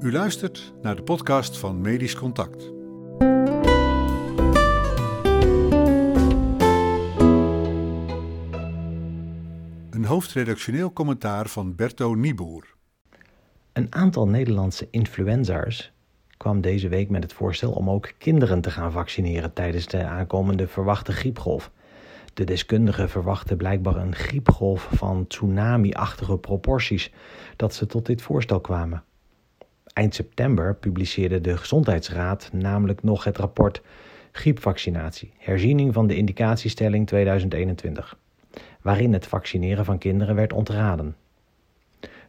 U luistert naar de podcast van Medisch Contact. Een hoofdredactioneel commentaar van Berto Nieboer. Een aantal Nederlandse influenzers kwam deze week met het voorstel om ook kinderen te gaan vaccineren tijdens de aankomende verwachte griepgolf. De deskundigen verwachten blijkbaar een griepgolf van tsunami-achtige proporties dat ze tot dit voorstel kwamen. Eind september publiceerde de Gezondheidsraad namelijk nog het rapport Griepvaccinatie, herziening van de indicatiestelling 2021, waarin het vaccineren van kinderen werd ontraden.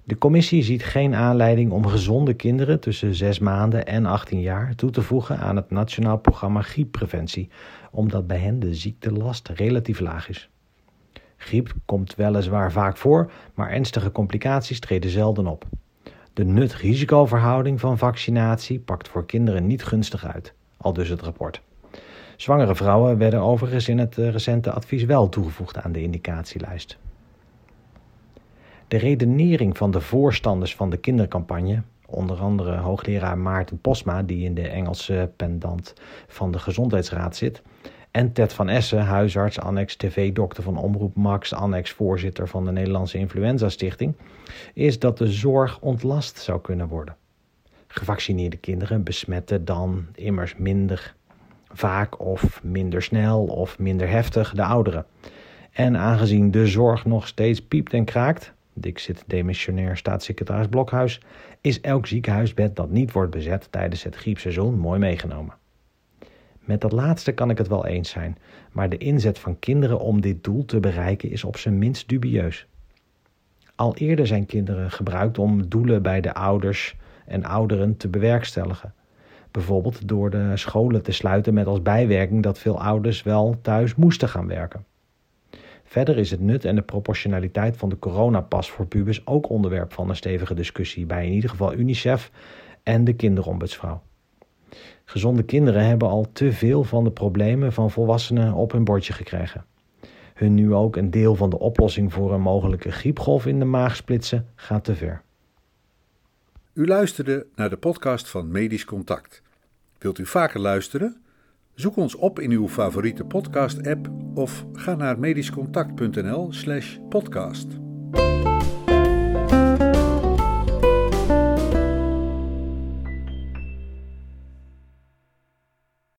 De commissie ziet geen aanleiding om gezonde kinderen tussen 6 maanden en 18 jaar toe te voegen aan het Nationaal Programma Grieppreventie, omdat bij hen de ziektelast relatief laag is. Griep komt weliswaar vaak voor, maar ernstige complicaties treden zelden op. De nut-risicoverhouding van vaccinatie pakt voor kinderen niet gunstig uit, al dus het rapport. Zwangere vrouwen werden overigens in het eh, recente advies wel toegevoegd aan de indicatielijst. De redenering van de voorstanders van de kindercampagne, onder andere hoogleraar Maarten Posma, die in de Engelse pendant van de Gezondheidsraad zit, en Ted van Essen, huisarts, annex tv-dokter van Omroep Max, annex voorzitter van de Nederlandse Influenza Stichting, is dat de zorg ontlast zou kunnen worden. Gevaccineerde kinderen besmetten dan immers minder vaak of minder snel of minder heftig de ouderen. En aangezien de zorg nog steeds piept en kraakt, Dik zit demissionair staatssecretaris Blokhuis, is elk ziekenhuisbed dat niet wordt bezet tijdens het griepseizoen mooi meegenomen. Met dat laatste kan ik het wel eens zijn, maar de inzet van kinderen om dit doel te bereiken is op zijn minst dubieus. Al eerder zijn kinderen gebruikt om doelen bij de ouders en ouderen te bewerkstelligen. Bijvoorbeeld door de scholen te sluiten met als bijwerking dat veel ouders wel thuis moesten gaan werken. Verder is het nut en de proportionaliteit van de coronapas voor pubers ook onderwerp van een stevige discussie bij in ieder geval UNICEF en de kinderombudsvrouw. Gezonde kinderen hebben al te veel van de problemen van volwassenen op hun bordje gekregen. Hun nu ook een deel van de oplossing voor een mogelijke griepgolf in de maag splitsen gaat te ver. U luisterde naar de podcast van Medisch Contact. Wilt u vaker luisteren? Zoek ons op in uw favoriete podcast-app of ga naar medischcontact.nl/podcast.